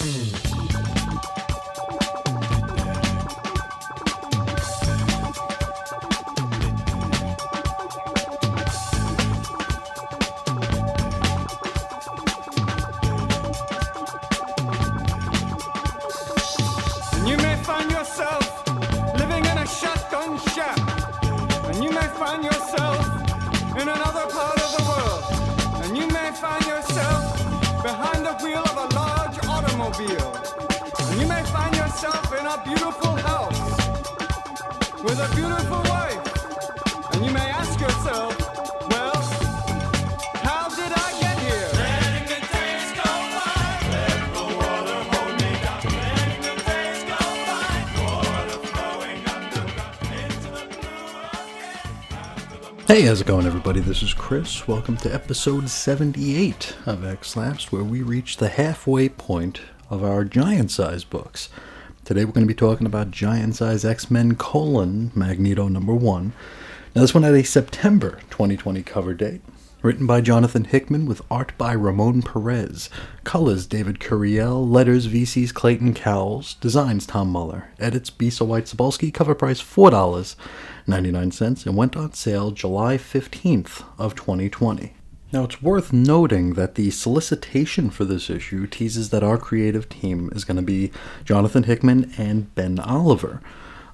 Mm-hmm. Hey, how's it going, everybody? This is Chris. Welcome to episode 78 of X Labs, where we reach the halfway point of our giant size books. Today we're going to be talking about Giant Size X Men colon Magneto number one. Now, this one had a September 2020 cover date. Written by Jonathan Hickman with art by Ramon Perez. Colors David Curiel. Letters VC's Clayton Cowles. Designs Tom Muller. Edits Bissa White Sabalski. Cover price $4.99 and went on sale July 15th of 2020. Now, it's worth noting that the solicitation for this issue teases that our creative team is going to be Jonathan Hickman and Ben Oliver,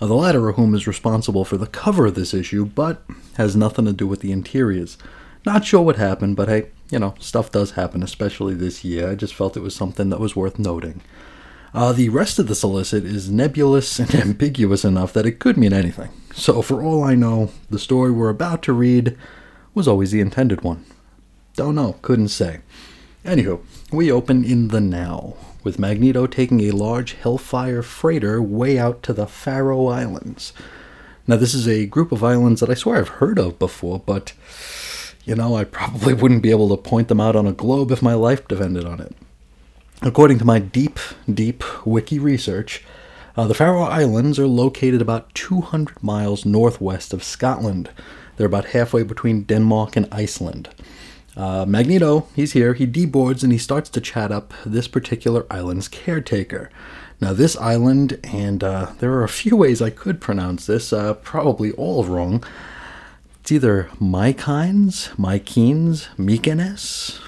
uh, the latter of whom is responsible for the cover of this issue, but has nothing to do with the interiors. Not sure what happened, but hey, you know, stuff does happen, especially this year. I just felt it was something that was worth noting. Uh, the rest of the solicit is nebulous and ambiguous enough that it could mean anything. So, for all I know, the story we're about to read was always the intended one. Don't know, couldn't say. Anywho, we open in the now, with Magneto taking a large Hellfire freighter way out to the Faroe Islands. Now, this is a group of islands that I swear I've heard of before, but, you know, I probably wouldn't be able to point them out on a globe if my life depended on it. According to my deep, deep wiki research, uh, the Faroe Islands are located about 200 miles northwest of Scotland. They're about halfway between Denmark and Iceland. Uh, Magneto, he's here, he deboards and he starts to chat up this particular island's caretaker. Now, this island, and uh, there are a few ways I could pronounce this, uh, probably all wrong. It's either Mykines, Mykines, Mykonos,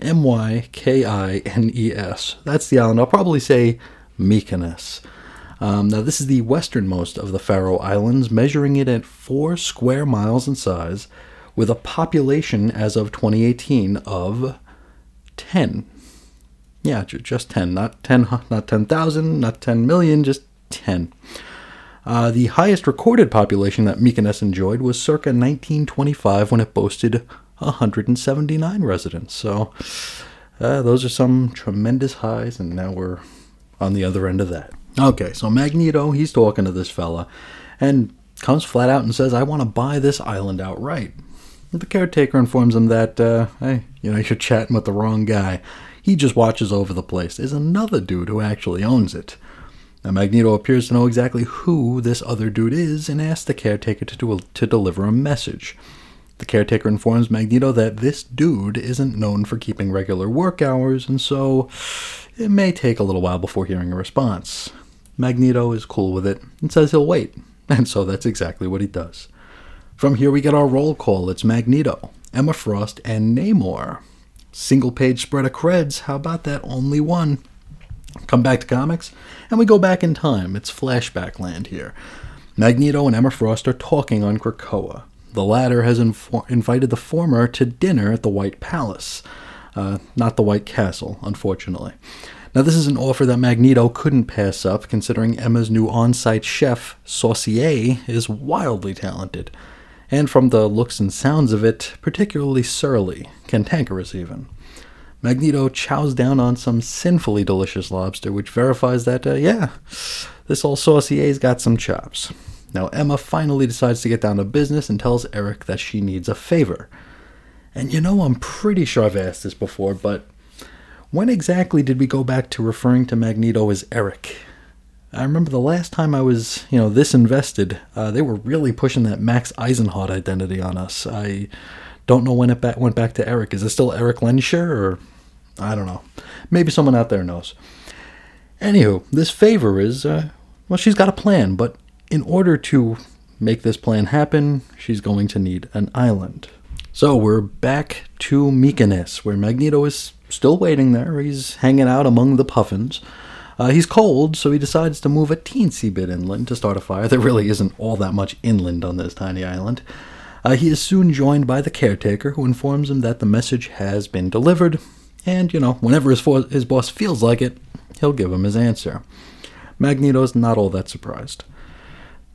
M Y K I N E S. That's the island. I'll probably say Mykonos. Um, now, this is the westernmost of the Faroe Islands, measuring it at four square miles in size, with a population as of 2018 of 10. Yeah, just 10, not 10, not 10,000, not 10 million, just 10. Uh, the highest recorded population that Mykonos enjoyed was circa 1925 when it boasted 179 residents. So uh, those are some tremendous highs, and now we're on the other end of that. Okay, so Magneto, he's talking to this fella and comes flat out and says, I want to buy this island outright. The caretaker informs him that, uh, hey, you know, you're chatting with the wrong guy. He just watches over the place. There's another dude who actually owns it. Now, Magneto appears to know exactly who this other dude is and asks the caretaker to, do, to deliver a message. The caretaker informs Magneto that this dude isn't known for keeping regular work hours, and so it may take a little while before hearing a response. Magneto is cool with it and says he'll wait, and so that's exactly what he does. From here, we get our roll call. It's Magneto, Emma Frost, and Namor. Single page spread of creds. How about that? Only one. Come back to comics, and we go back in time. It's flashback land here. Magneto and Emma Frost are talking on Krakoa. The latter has infor- invited the former to dinner at the White Palace, uh, not the White Castle, unfortunately. Now, this is an offer that Magneto couldn't pass up, considering Emma's new on site chef, Saucier, is wildly talented, and from the looks and sounds of it, particularly surly, cantankerous even. Magneto chows down on some sinfully delicious lobster, which verifies that, uh, yeah, this old Saucier's got some chops. Now, Emma finally decides to get down to business and tells Eric that she needs a favor. And you know, I'm pretty sure I've asked this before, but when exactly did we go back to referring to Magneto as Eric? I remember the last time I was, you know, this invested, uh, they were really pushing that Max Eisenhardt identity on us. I don't know when it went back to Eric. Is it still Eric Lehnsherr, or I don't know? Maybe someone out there knows. Anywho, this favor is, uh, well, she's got a plan, but in order to make this plan happen, she's going to need an island. So we're back to Mykonos, where Magneto is still waiting there. He's hanging out among the puffins. Uh, he's cold, so he decides to move a teensy bit inland to start a fire. There really isn't all that much inland on this tiny island. Uh, he is soon joined by the caretaker, who informs him that the message has been delivered, and, you know, whenever his, fo- his boss feels like it, he'll give him his answer. Magneto's not all that surprised.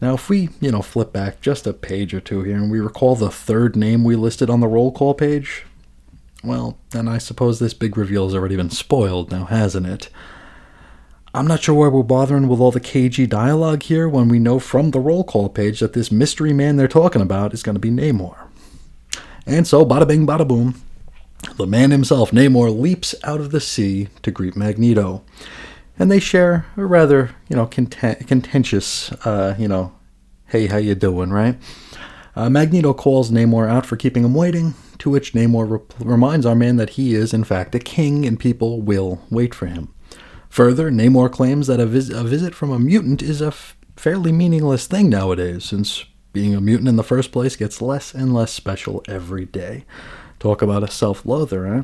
Now, if we, you know, flip back just a page or two here and we recall the third name we listed on the roll call page, well, then I suppose this big reveal has already been spoiled now, hasn't it? I'm not sure why we're bothering with all the cagey dialogue here when we know from the roll call page that this mystery man they're talking about is going to be Namor. And so, bada bing, bada boom, the man himself, Namor, leaps out of the sea to greet Magneto and they share a rather, you know, content- contentious, uh, you know, hey, how you doing, right? Uh, Magneto calls Namor out for keeping him waiting, to which Namor re- reminds our man that he is, in fact, a king and people will wait for him. Further, Namor claims that a, vis- a visit from a mutant is a f- fairly meaningless thing nowadays, since being a mutant in the first place gets less and less special every day. Talk about a self loather, eh?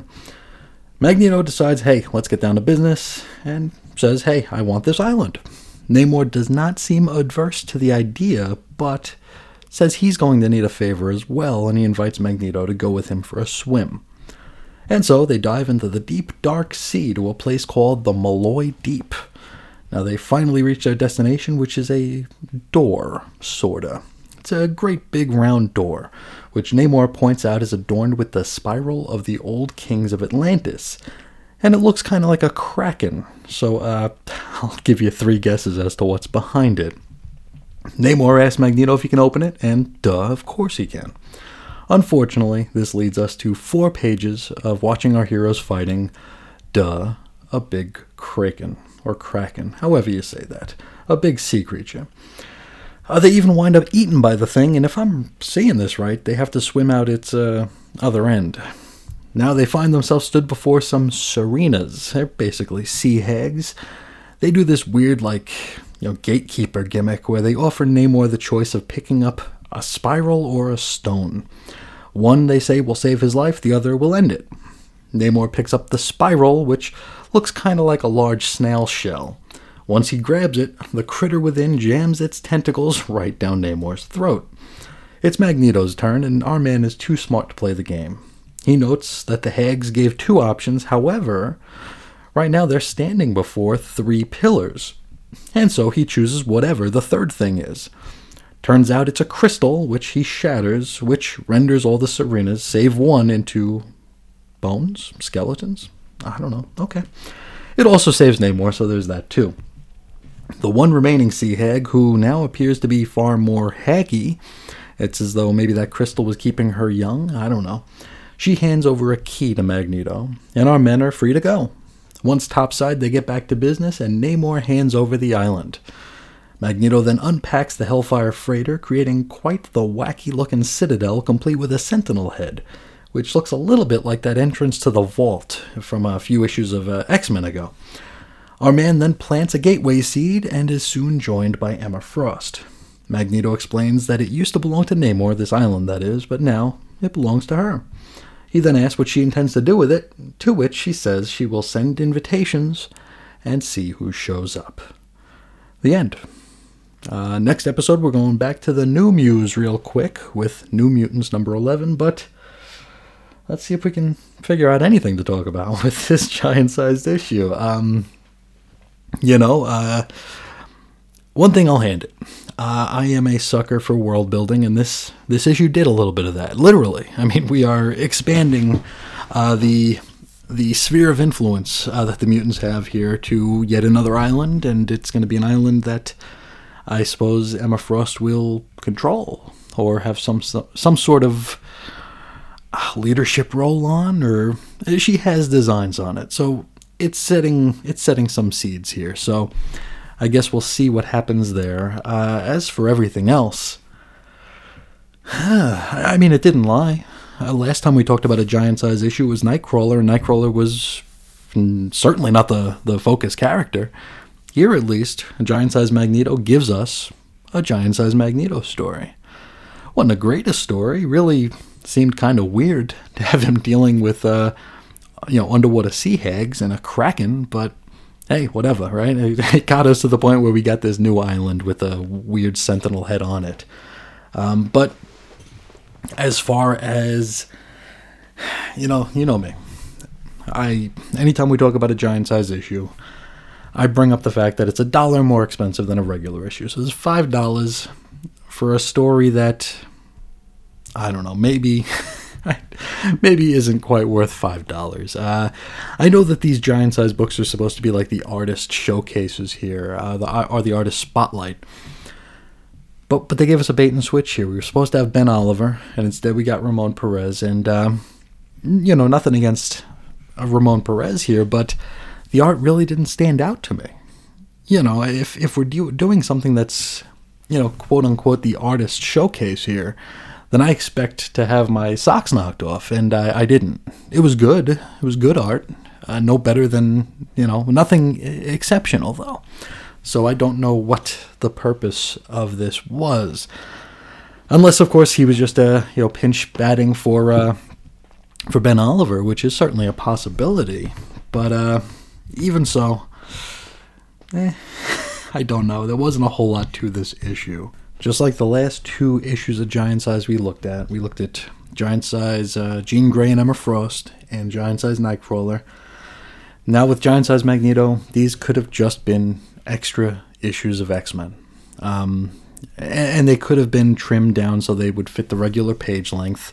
Magneto decides, hey, let's get down to business, and says, hey, I want this island. Namor does not seem adverse to the idea, but says he's going to need a favor as well, and he invites Magneto to go with him for a swim. And so they dive into the deep, dark sea to a place called the Malloy Deep. Now they finally reach their destination, which is a door, sorta. It's a great big round door, which Namor points out is adorned with the spiral of the old kings of Atlantis. And it looks kind of like a kraken, so uh, I'll give you three guesses as to what's behind it. Namor asks Magneto if he can open it, and duh, of course he can. Unfortunately, this leads us to four pages of watching our heroes fighting, duh, a big kraken, or kraken, however you say that, a big sea creature. Uh, they even wind up eaten by the thing, and if I'm seeing this right, they have to swim out its uh, other end. Now they find themselves stood before some serenas. They're basically sea hags. They do this weird, like, you know, gatekeeper gimmick where they offer Namor the choice of picking up a spiral or a stone. One, they say, will save his life, the other will end it. Namor picks up the spiral, which looks kind of like a large snail shell. Once he grabs it, the critter within jams its tentacles right down Namor's throat. It's Magneto's turn, and our man is too smart to play the game. He notes that the hags gave two options, however, right now they're standing before three pillars, and so he chooses whatever the third thing is. Turns out it's a crystal, which he shatters, which renders all the Serenas, save one, into bones? Skeletons? I don't know. Okay. It also saves Namor, so there's that too. The one remaining sea hag, who now appears to be far more haggy, it's as though maybe that crystal was keeping her young. I don't know. She hands over a key to Magneto, and our men are free to go. Once topside, they get back to business, and Namor hands over the island. Magneto then unpacks the Hellfire freighter, creating quite the wacky looking citadel complete with a sentinel head, which looks a little bit like that entrance to the vault from a few issues of uh, X Men ago. Our man then plants a gateway seed and is soon joined by Emma Frost. Magneto explains that it used to belong to Namor, this island that is, but now it belongs to her. He then asks what she intends to do with it, to which she says she will send invitations and see who shows up. The end. Uh, next episode, we're going back to the New Muse real quick with New Mutants number 11, but let's see if we can figure out anything to talk about with this giant sized issue. Um, you know, uh, one thing I'll hand it. Uh, I am a sucker for world building, and this this issue did a little bit of that. Literally, I mean, we are expanding uh, the the sphere of influence uh, that the mutants have here to yet another island, and it's going to be an island that I suppose Emma Frost will control or have some some sort of uh, leadership role on, or she has designs on it. So it's setting it's setting some seeds here. So I guess we'll see what happens there. Uh, as for everything else, I mean, it didn't lie. Uh, last time we talked about a giant size issue was Nightcrawler, and Nightcrawler was certainly not the, the focus character. Here at least, a giant sized Magneto gives us a giant sized Magneto story. Wasn't the greatest story, really seemed kind of weird to have him dealing with, uh, you know, underwater sea hags and a kraken, but hey, whatever, right? It got us to the point where we got this new island with a weird sentinel head on it. Um, but as far as you know, you know me. I anytime we talk about a giant size issue, I bring up the fact that it's a dollar more expensive than a regular issue. So it's five dollars for a story that I don't know, maybe maybe isn't quite worth five dollars. Uh, I know that these giant size books are supposed to be like the artist showcases here, uh, the or the artist spotlight. But but they gave us a bait and switch here. We were supposed to have Ben Oliver, and instead we got Ramon Perez. And um, you know, nothing against uh, Ramon Perez here, but the art really didn't stand out to me. You know, if if we're do- doing something that's you know quote unquote the artist showcase here, then I expect to have my socks knocked off, and I, I didn't. It was good. It was good art. Uh, no better than you know, nothing exceptional though. So I don't know what the purpose of this was, unless of course he was just a you know pinch batting for uh, for Ben Oliver, which is certainly a possibility. But uh, even so, eh, I don't know. There wasn't a whole lot to this issue. Just like the last two issues of Giant Size we looked at, we looked at Giant Size uh, Jean Grey and Emma Frost, and Giant Size Nightcrawler. Now with Giant Size Magneto, these could have just been extra issues of X Men. Um, and they could have been trimmed down so they would fit the regular page length.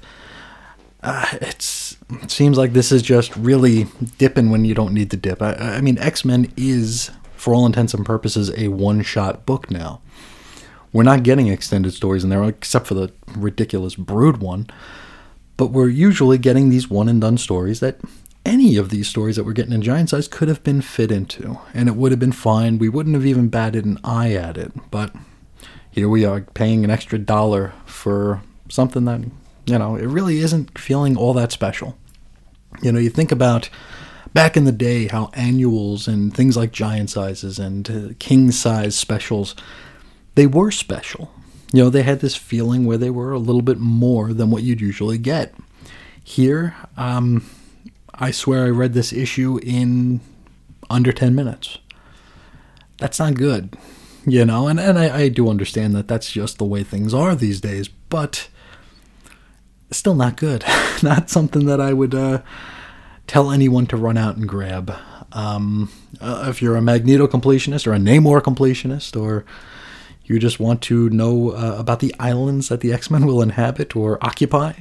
Uh, it's it seems like this is just really dipping when you don't need to dip. I, I mean, X Men is, for all intents and purposes, a one shot book now. We're not getting extended stories in there, except for the ridiculous Brood one. But we're usually getting these one and done stories that any of these stories that we're getting in Giant Size could have been fit into, and it would have been fine. We wouldn't have even batted an eye at it. But here we are paying an extra dollar for something that, you know, it really isn't feeling all that special. You know, you think about back in the day how annuals and things like giant sizes and uh, king size specials they were special. You know, they had this feeling where they were a little bit more than what you'd usually get. Here, um, I swear I read this issue in under 10 minutes. That's not good, you know, and, and I, I do understand that that's just the way things are these days, but still not good. not something that I would uh, tell anyone to run out and grab. Um, uh, if you're a Magneto completionist or a Namor completionist or you just want to know uh, about the islands that the X Men will inhabit or occupy,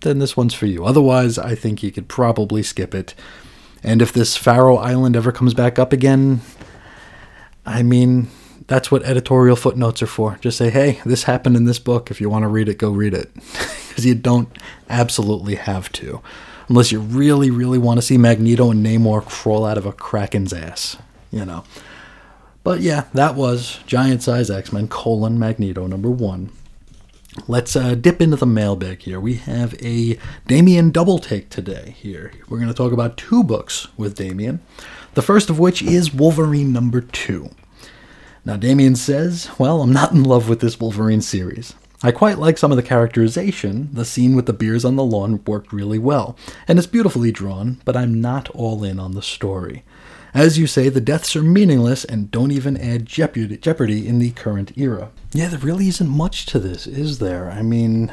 then this one's for you. Otherwise, I think you could probably skip it. And if this Faroe Island ever comes back up again, I mean, that's what editorial footnotes are for. Just say, hey, this happened in this book. If you want to read it, go read it. Because you don't absolutely have to. Unless you really, really want to see Magneto and Namor crawl out of a Kraken's ass, you know. But yeah, that was Giant Size X Men colon Magneto number one. Let's uh, dip into the mailbag here. We have a Damian double take today here. We're going to talk about two books with Damian. The first of which is Wolverine number two. Now, Damien says, Well, I'm not in love with this Wolverine series. I quite like some of the characterization. The scene with the beers on the lawn worked really well, and it's beautifully drawn, but I'm not all in on the story. As you say, the deaths are meaningless and don't even add jeopardy, in the current era. Yeah, there really isn't much to this, is there? I mean,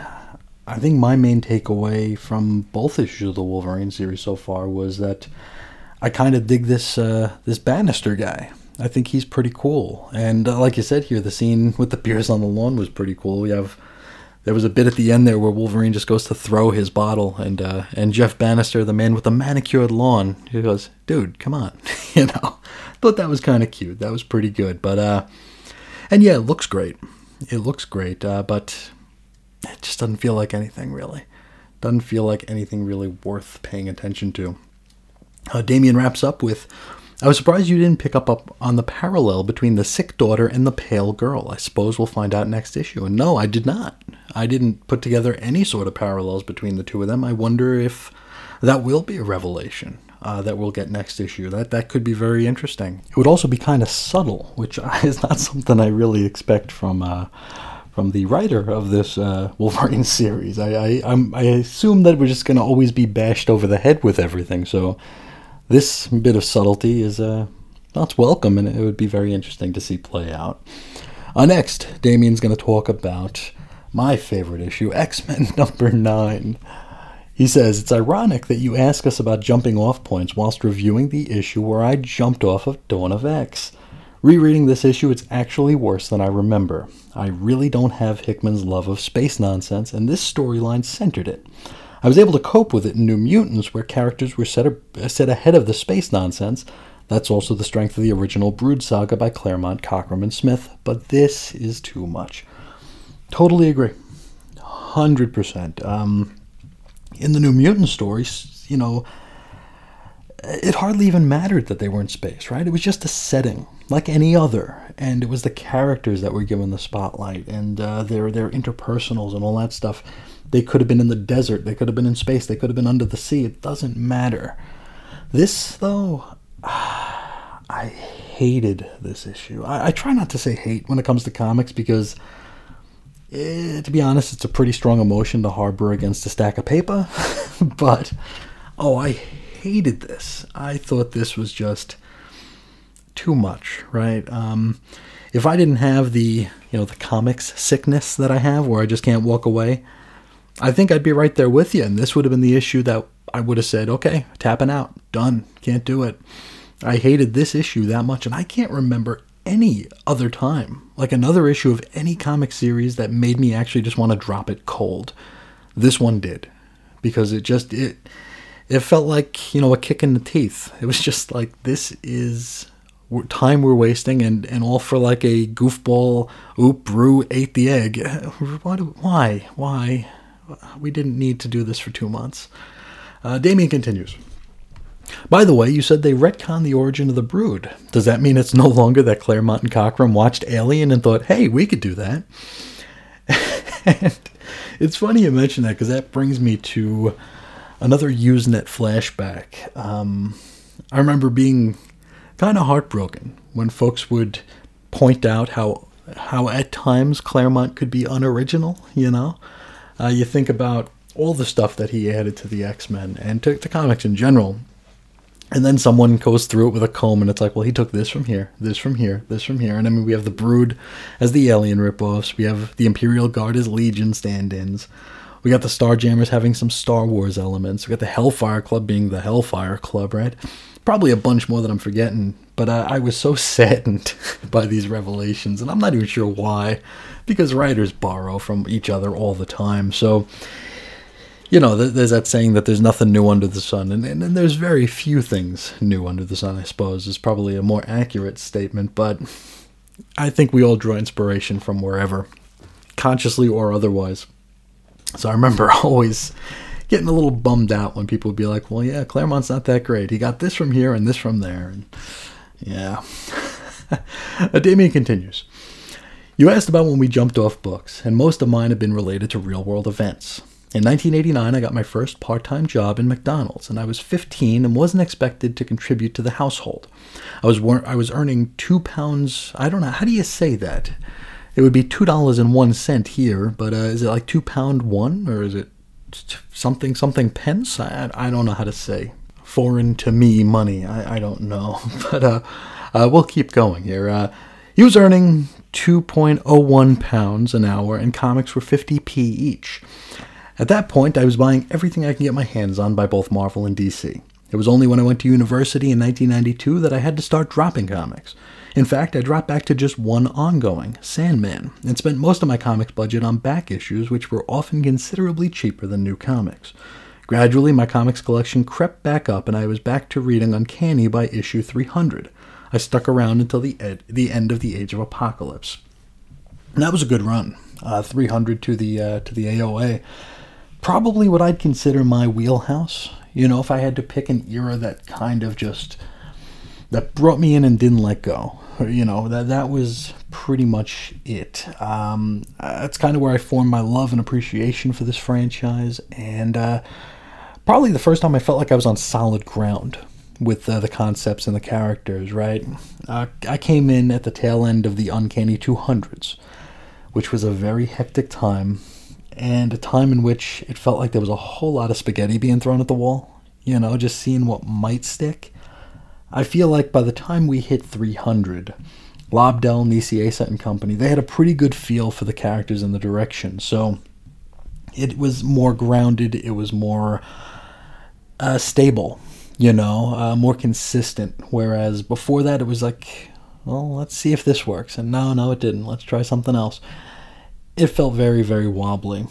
I think my main takeaway from both issues of the Wolverine series so far was that I kind of dig this uh, this Bannister guy. I think he's pretty cool, and uh, like you said here, the scene with the beers on the lawn was pretty cool. We have there was a bit at the end there where Wolverine just goes to throw his bottle, and uh, and Jeff Bannister, the man with the manicured lawn, he goes, "Dude, come on," you know. Thought that was kind of cute. That was pretty good, but uh, and yeah, it looks great. It looks great, uh, but it just doesn't feel like anything really. Doesn't feel like anything really worth paying attention to. Uh, Damian wraps up with I was surprised you didn't pick up, up on the parallel between the sick daughter and the pale girl. I suppose we'll find out next issue. And no, I did not. I didn't put together any sort of parallels between the two of them. I wonder if that will be a revelation. uh, that we'll get next issue. That that could be very interesting. It would also be kind of subtle, which is not something I really expect from uh, from the writer of this uh, Wolverine series. I I, I assume that we're just going to always be bashed over the head with everything. So this bit of subtlety is uh, it's welcome, and it would be very interesting to see play out. Uh, next, Damien's going to talk about my favorite issue, X Men number nine. He says, It's ironic that you ask us about jumping off points whilst reviewing the issue where I jumped off of Dawn of X. Rereading this issue, it's actually worse than I remember. I really don't have Hickman's love of space nonsense, and this storyline centered it. I was able to cope with it in New Mutants, where characters were set, a- set ahead of the space nonsense. That's also the strength of the original Brood saga by Claremont, Cockrum, and Smith, but this is too much. Totally agree. 100%. Um, in the New Mutant stories, you know, it hardly even mattered that they were in space, right? It was just a setting, like any other, and it was the characters that were given the spotlight and uh, their their interpersonals and all that stuff. They could have been in the desert, they could have been in space, they could have been under the sea. It doesn't matter. This, though, I hated this issue. I, I try not to say hate when it comes to comics because Eh, to be honest, it's a pretty strong emotion to harbor against a stack of paper. but, oh, I hated this. I thought this was just too much, right? Um, if I didn't have the, you know, the comics sickness that I have where I just can't walk away, I think I'd be right there with you. And this would have been the issue that I would have said, okay, tapping out, done, can't do it. I hated this issue that much, and I can't remember any other time, like another issue of any comic series that made me actually just want to drop it cold. This one did because it just it it felt like, you know, a kick in the teeth. It was just like this is time we're wasting and and all for like a goofball oop brew ate the egg. Why? Why? We didn't need to do this for 2 months. Uh, Damien continues. By the way, you said they retcon the origin of the brood. Does that mean it's no longer that Claremont and Cockrum watched Alien and thought, hey, we could do that? and it's funny you mention that because that brings me to another Usenet flashback. Um, I remember being kind of heartbroken when folks would point out how how at times Claremont could be unoriginal. You know, uh, you think about all the stuff that he added to the X Men and to, to comics in general. And then someone goes through it with a comb, and it's like, well, he took this from here, this from here, this from here. And I mean, we have the Brood as the alien ripoffs. We have the Imperial Guard as Legion stand-ins. We got the Starjammers having some Star Wars elements. We got the Hellfire Club being the Hellfire Club, right? Probably a bunch more that I'm forgetting. But uh, I was so saddened by these revelations, and I'm not even sure why, because writers borrow from each other all the time. So you know, there's that saying that there's nothing new under the sun, and, and, and, there's very few things new under the sun, I suppose, is probably a more accurate statement, but I think we all draw inspiration from wherever, consciously or otherwise. So I remember always getting a little bummed out when people would be like, well, yeah, Claremont's not that great. He got this from here and this from there. And yeah. Damien continues. You asked about when we jumped off books, and most of mine have been related to real world events. In 1989, I got my first part time job in McDonald's, and I was 15 and wasn't expected to contribute to the household. I was, I was earning two pounds, I don't know, how do you say that? It would be $2.01 here, but uh, is it like two pound one, or is it something, something pence? I, I don't know how to say. Foreign to me money, I, I don't know. But uh, uh, we'll keep going here. Uh, he was earning 2.01 pounds an hour, and comics were 50p each. At that point, I was buying everything I can get my hands on by both Marvel and DC. It was only when I went to university in 1992 that I had to start dropping comics. In fact, I dropped back to just one ongoing, Sandman, and spent most of my comics budget on back issues, which were often considerably cheaper than new comics. Gradually, my comics collection crept back up, and I was back to reading Uncanny by issue 300. I stuck around until the, ed- the end of the Age of Apocalypse. And that was a good run, uh, 300 to the uh, to the AOA probably what I'd consider my wheelhouse. You know, if I had to pick an era that kind of just that brought me in and didn't let go. You know, that that was pretty much it. Um, that's kind of where I formed my love and appreciation for this franchise, and uh, probably the first time I felt like I was on solid ground with uh, the concepts and the characters, right? Uh, I came in at the tail end of the Uncanny 200s, which was a very hectic time, and a time in which it felt like there was a whole lot of spaghetti being thrown at the wall, you know, just seeing what might stick. I feel like by the time we hit 300, Lobdell, Nicieza, and company, they had a pretty good feel for the characters and the direction, so it was more grounded, it was more uh, stable, you know, uh, more consistent. Whereas before that, it was like, well, let's see if this works. And no, no, it didn't. Let's try something else. It felt very, very wobbly.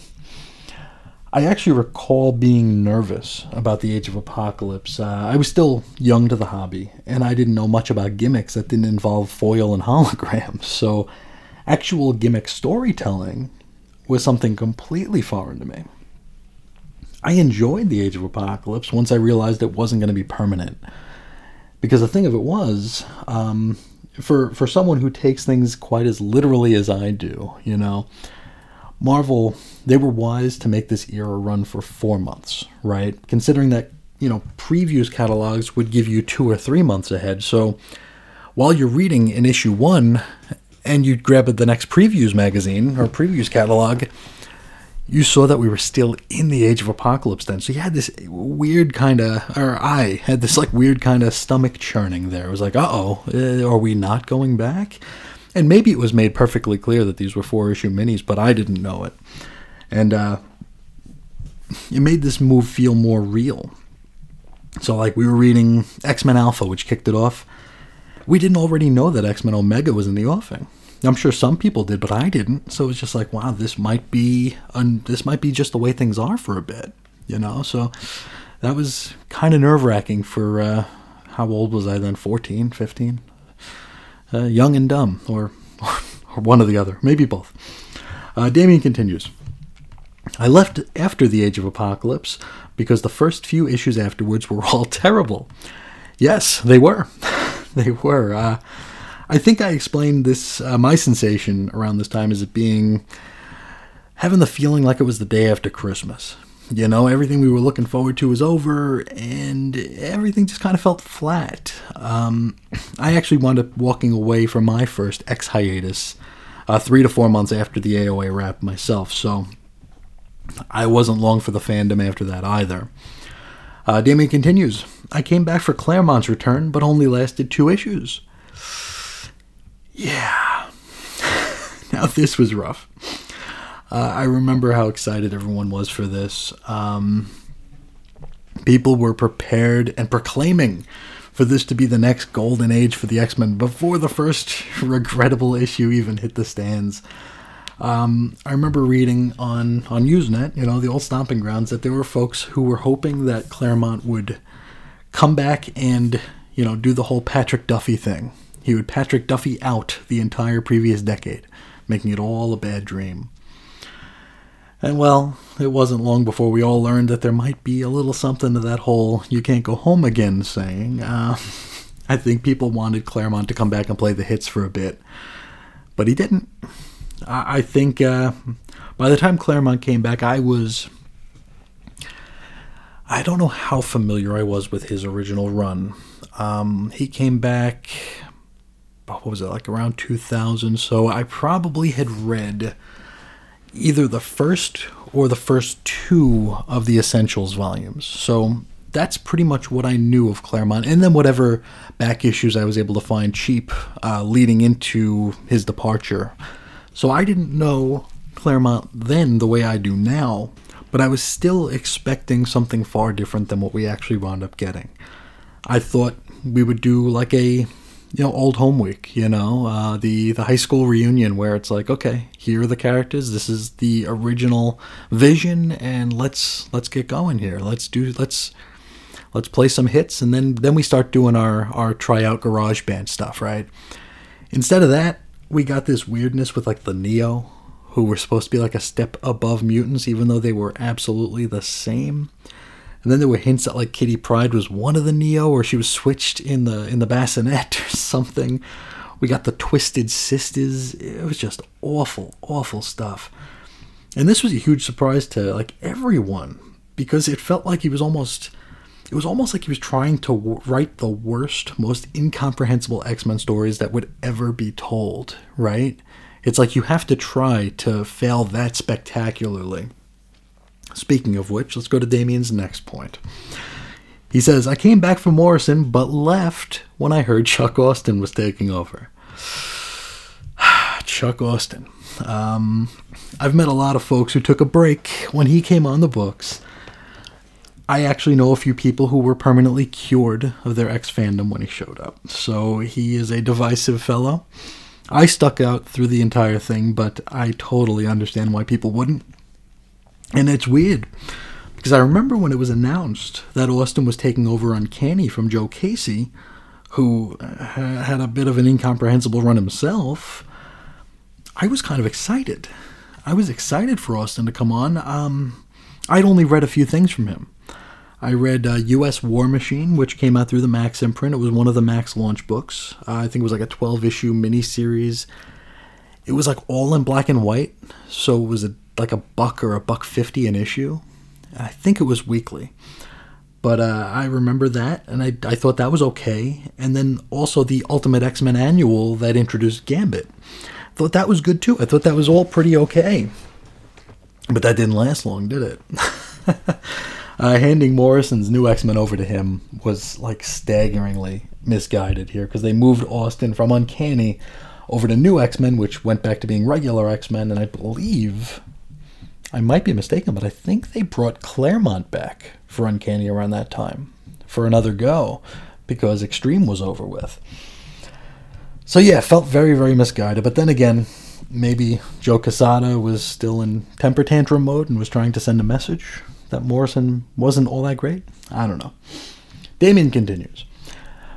I actually recall being nervous about the Age of Apocalypse. Uh, I was still young to the hobby, and I didn't know much about gimmicks that didn't involve foil and holograms. So, actual gimmick storytelling was something completely foreign to me. I enjoyed the Age of Apocalypse once I realized it wasn't going to be permanent. Because the thing of it was, um, for for someone who takes things quite as literally as I do, you know, Marvel they were wise to make this era run for four months, right? Considering that you know previews catalogs would give you two or three months ahead. So while you're reading in issue one, and you'd grab the next previews magazine or previews catalog, you saw that we were still in the age of apocalypse then. So you had this weird kind of, or I had this like weird kind of stomach churning there. It was like, uh oh, are we not going back? And maybe it was made perfectly clear that these were four issue minis, but I didn't know it. And uh, it made this move feel more real. So, like, we were reading X Men Alpha, which kicked it off. We didn't already know that X Men Omega was in the offing. I'm sure some people did, but I didn't. So it was just like, wow, this might be un- this might be just the way things are for a bit, you know. So that was kind of nerve wracking for uh, how old was I then? 14, 15, uh, young and dumb, or or one or the other, maybe both. Uh, Damian continues. I left after the Age of Apocalypse because the first few issues afterwards were all terrible. Yes, they were. they were. Uh, I think I explained this uh, my sensation around this time as it being having the feeling like it was the day after Christmas. You know, everything we were looking forward to was over, and everything just kind of felt flat. Um, I actually wound up walking away from my first X hiatus uh, three to four months after the AOA wrap myself, so I wasn't long for the fandom after that either. Uh, Damien continues I came back for Claremont's return, but only lasted two issues. Yeah. now, this was rough. Uh, I remember how excited everyone was for this. Um, people were prepared and proclaiming for this to be the next golden age for the X Men before the first regrettable issue even hit the stands. Um, I remember reading on on Usenet, you know, the old stomping grounds, that there were folks who were hoping that Claremont would come back and you know do the whole Patrick Duffy thing, he would Patrick Duffy out the entire previous decade, making it all a bad dream. And well, it wasn't long before we all learned that there might be a little something to that whole you can't go home again saying. Uh, I think people wanted Claremont to come back and play the hits for a bit, but he didn't. I, I think uh, by the time Claremont came back, I was. I don't know how familiar I was with his original run. Um, he came back what was it like around 2000 so i probably had read either the first or the first two of the essentials volumes. So that's pretty much what i knew of claremont. And then whatever back issues i was able to find cheap uh, leading into his departure. So i didn't know claremont then the way i do now but i was still expecting something far different than what we actually wound up getting. I thought we would do like a you know old home week you know uh, the the high school reunion where it's like okay here are the characters. This is the original vision and let's let's get going here. Let's do let's let's play some hits and then then we start doing our our tryout garage band stuff right? Instead of that we got this weirdness with like the neo who were supposed to be like a step above mutants even though they were absolutely the same and then there were hints that like Kitty Pryde was one of the Neo, or she was switched in the in the bassinet or something. We got the Twisted Sisters. It was just awful, awful stuff. And this was a huge surprise to like everyone. because it felt like he was almost it was almost like he was trying to w- write the worst, most incomprehensible X Men stories that would ever be told, right? It's like you have to try to fail that spectacularly. Speaking of which, let's go to Damien's next point. He says, I came back for Morrison, but left when I heard Chuck Austin was taking over. Chuck Austin. Um, I've met a lot of folks who took a break when he came on the books. I actually know a few people who were permanently cured of their ex fandom when he showed up. So he is a divisive fellow. I stuck out through the entire thing, but I totally understand why people wouldn't. And it's weird because I remember when it was announced that Austin was taking over Uncanny from Joe Casey, who uh, had a bit of an incomprehensible run himself. I was kind of excited. I was excited for Austin to come on. Um, I'd only read a few things from him. I read uh, U.S. War Machine, which came out through the Max imprint. It was one of the Max launch books. Uh, I think it was like a 12 issue miniseries. It was like all in black and white, so it was a, like a buck or a buck fifty an issue. I think it was weekly. But uh, I remember that, and I, I thought that was okay. And then also the Ultimate X Men Annual that introduced Gambit. Thought that was good too. I thought that was all pretty okay. But that didn't last long, did it? uh, handing Morrison's new X Men over to him was like staggeringly misguided here because they moved Austin from Uncanny over to New X Men, which went back to being regular X Men, and I believe I might be mistaken, but I think they brought Claremont back for Uncanny around that time for another go because X-Treme was over with. So yeah, felt very, very misguided. But then again, maybe Joe Quesada was still in temper tantrum mode and was trying to send a message that Morrison wasn't all that great. I don't know. Damien continues.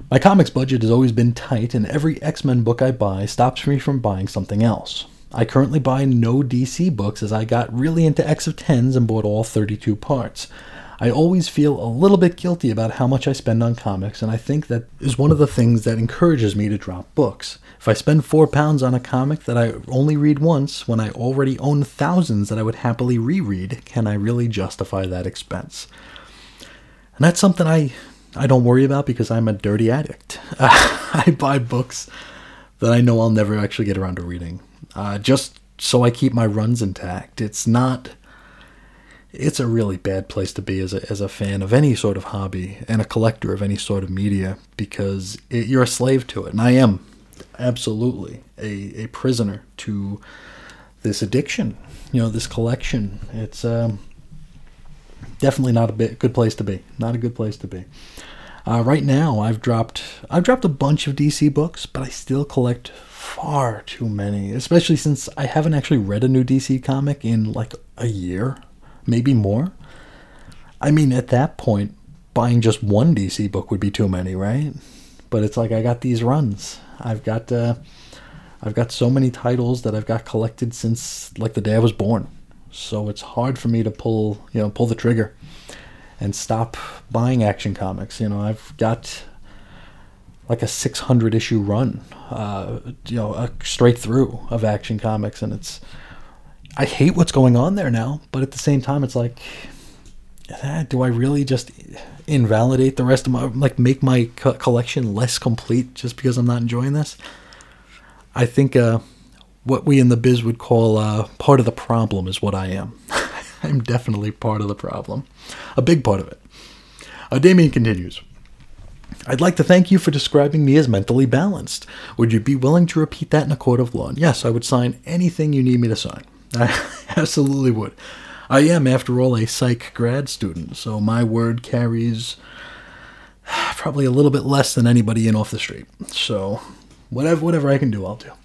My comics budget has always been tight, and every X Men book I buy stops me from buying something else. I currently buy no DC books as I got really into X of Tens and bought all 32 parts. I always feel a little bit guilty about how much I spend on comics, and I think that is one of the things that encourages me to drop books. If I spend four pounds on a comic that I only read once when I already own thousands that I would happily reread, can I really justify that expense? And that's something I, I don't worry about because I'm a dirty addict. I buy books that I know I'll never actually get around to reading uh, just so I keep my runs intact. It's not. It's a really bad place to be as a, as a fan of any sort of hobby and a collector of any sort of media because it, you're a slave to it. And I am absolutely a, a prisoner to this addiction, you know, this collection. It's um, definitely not a bit, good place to be. Not a good place to be. Uh, right now, I've dropped I've dropped a bunch of DC books, but I still collect far too many, especially since I haven't actually read a new DC comic in like a year, maybe more. I mean, at that point, buying just one DC book would be too many, right? But it's like I got these runs. I've got uh, I've got so many titles that I've got collected since like the day I was born. So it's hard for me to pull, you know, pull the trigger and stop buying action comics. You know, I've got like a 600 issue run, uh, you know, a straight through of Action Comics, and it's. I hate what's going on there now, but at the same time, it's like, do I really just invalidate the rest of my like make my co- collection less complete just because I'm not enjoying this? I think uh, what we in the biz would call uh, part of the problem is what I am. I'm definitely part of the problem, a big part of it. Uh, Damien continues. I'd like to thank you for describing me as mentally balanced. Would you be willing to repeat that in a court of law? And Yes, I would sign anything you need me to sign. I absolutely would. I am, after all, a psych grad student, so my word carries probably a little bit less than anybody in off the street. So, whatever, whatever I can do, I'll do.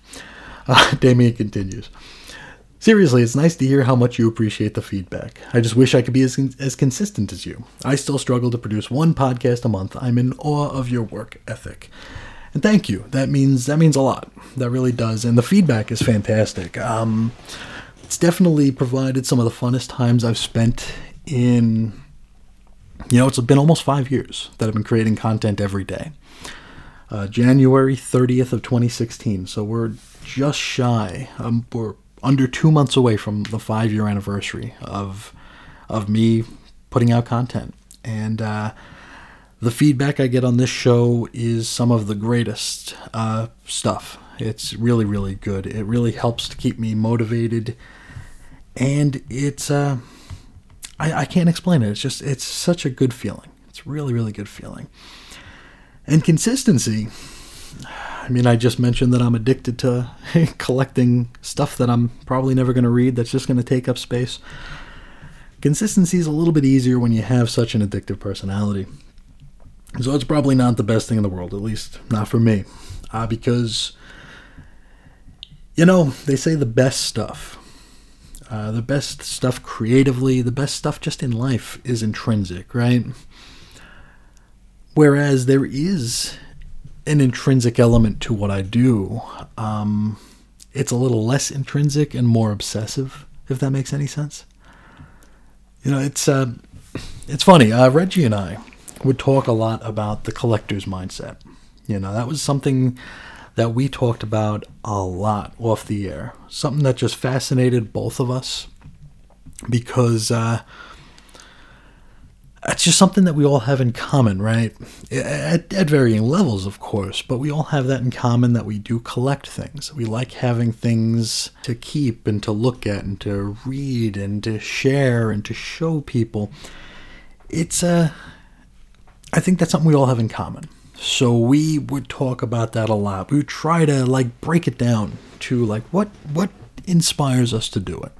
Uh, Damien continues. Seriously, it's nice to hear how much you appreciate the feedback. I just wish I could be as, as consistent as you. I still struggle to produce one podcast a month. I'm in awe of your work ethic. And thank you. That means that means a lot. That really does. And the feedback is fantastic. Um, it's definitely provided some of the funnest times I've spent in you know, it's been almost five years that I've been creating content every day. Uh, January 30th of 2016. So we're just shy. Um, we're under two months away from the five year anniversary of of me putting out content. And uh, the feedback I get on this show is some of the greatest uh, stuff. It's really, really good. It really helps to keep me motivated. And it's, uh, I, I can't explain it. It's just, it's such a good feeling. It's really, really good feeling. And consistency. I mean, I just mentioned that I'm addicted to collecting stuff that I'm probably never going to read that's just going to take up space. Consistency is a little bit easier when you have such an addictive personality. So it's probably not the best thing in the world, at least not for me. Uh, because, you know, they say the best stuff, uh, the best stuff creatively, the best stuff just in life is intrinsic, right? Whereas there is an intrinsic element to what I do. Um, it's a little less intrinsic and more obsessive, if that makes any sense. You know, it's uh, it's funny. Uh, Reggie and I would talk a lot about the collector's mindset. You know, that was something that we talked about a lot off the air. Something that just fascinated both of us because uh, it's just something that we all have in common, right? At, at, varying levels, of course, but we all have that in common that we do collect things. We like having things to keep and to look at and to read and to share and to show people. It's a. Uh, think that's something we all have in common. So we would talk about that a lot. We would try to like break it down to like what what inspires us to do it.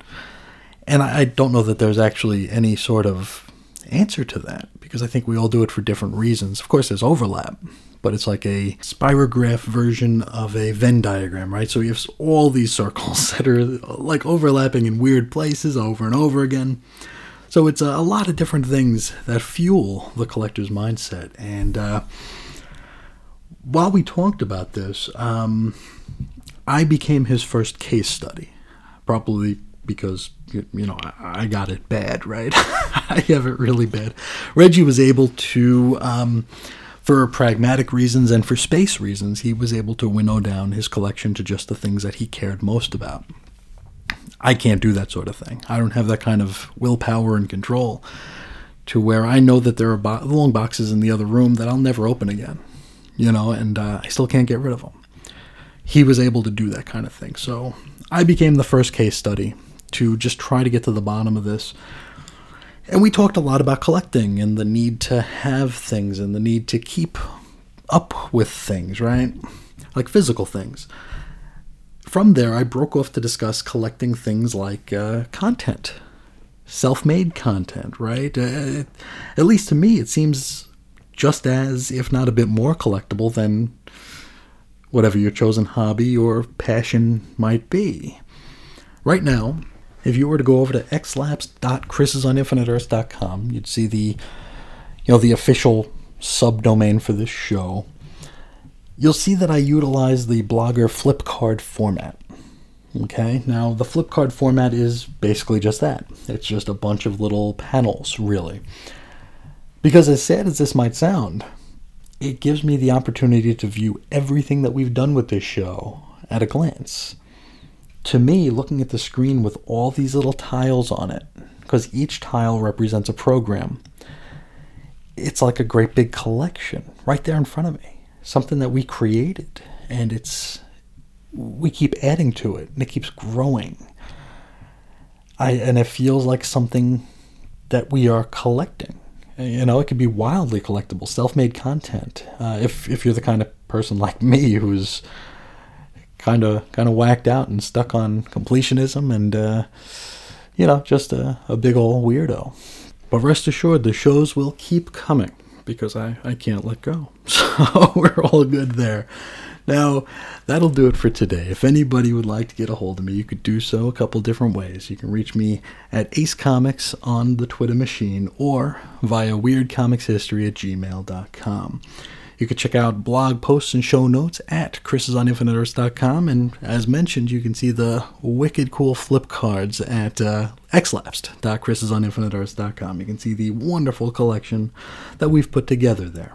And I, I don't know that there's actually any sort of answer to that because I think we all do it for different reasons. Of course, there's overlap, but it's like a spirograph version of a Venn diagram, right? So you have all these circles that are like overlapping in weird places over and over again. So it's a, lot of different things that fuel the collector's mindset. And uh, while we talked about this, um, I became his first case study, probably because you know I got it bad, right? I have it really bad. Reggie was able to, um, for pragmatic reasons and for space reasons, he was able to winnow down his collection to just the things that he cared most about. I can't do that sort of thing. I don't have that kind of willpower and control to where I know that there are bo- long boxes in the other room that I'll never open again, you know, and uh, I still can't get rid of them. He was able to do that kind of thing. So I became the first case study to just try to get to the bottom of this. And we talked a lot about collecting and the need to have things and the need to keep up with things, right? Like physical things. From there, I broke off to discuss collecting things like uh, content, self made content, right? Uh, at least to me, it seems just as, if not a bit more collectible than whatever your chosen hobby or passion might be. Right now, if you were to go over to xlapse.chrisisoninfiniteearth.com, you'd see the you know the official subdomain for this show. You'll see that I utilize the Blogger Flipcard format. Okay, now the Flipcard format is basically just that. It's just a bunch of little panels, really. Because as sad as this might sound, it gives me the opportunity to view everything that we've done with this show at a glance to me, looking at the screen with all these little tiles on it, because each tile represents a program, it's like a great big collection right there in front of me. Something that we created, and it's we keep adding to it, and it keeps growing. I and it feels like something that we are collecting. You know, it could be wildly collectible, self-made content. Uh, if if you're the kind of person like me who's kind of kind of whacked out and stuck on completionism and uh, you know just a, a big old weirdo. But rest assured, the shows will keep coming because I, I can't let go. So we're all good there. Now, that'll do it for today. If anybody would like to get a hold of me, you could do so a couple different ways. You can reach me at Ace Comics on the Twitter machine or via weirdcomicshistory at gmail.com. You can check out blog posts and show notes at chrisisoninfiniteearths.com. And as mentioned, you can see the wicked cool flip cards at uh, xlapsed.chrisisoninfiniteearths.com. You can see the wonderful collection that we've put together there.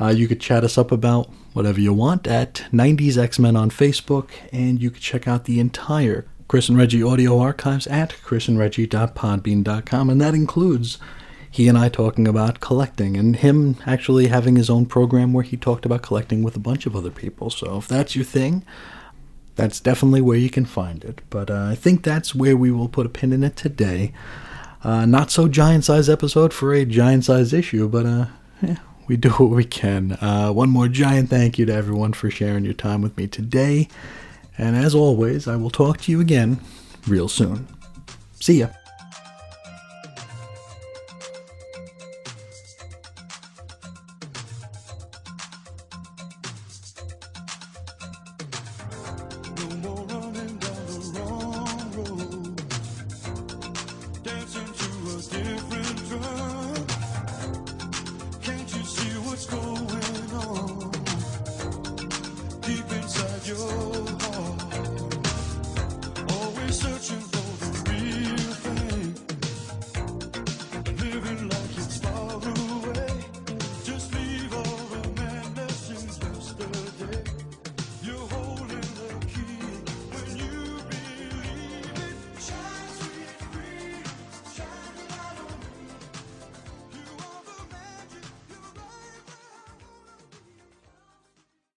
Uh, you could chat us up about whatever you want at 90s X-Men on Facebook, and you could check out the entire Chris and Reggie audio archives at chrisandreggie.podbean.com, and that includes he and I talking about collecting, and him actually having his own program where he talked about collecting with a bunch of other people. So if that's your thing, that's definitely where you can find it. But uh, I think that's where we will put a pin in it today. Uh, not so giant size episode for a giant size issue, but uh, yeah, we do what we can. Uh, one more giant thank you to everyone for sharing your time with me today. And as always, I will talk to you again real soon. See ya.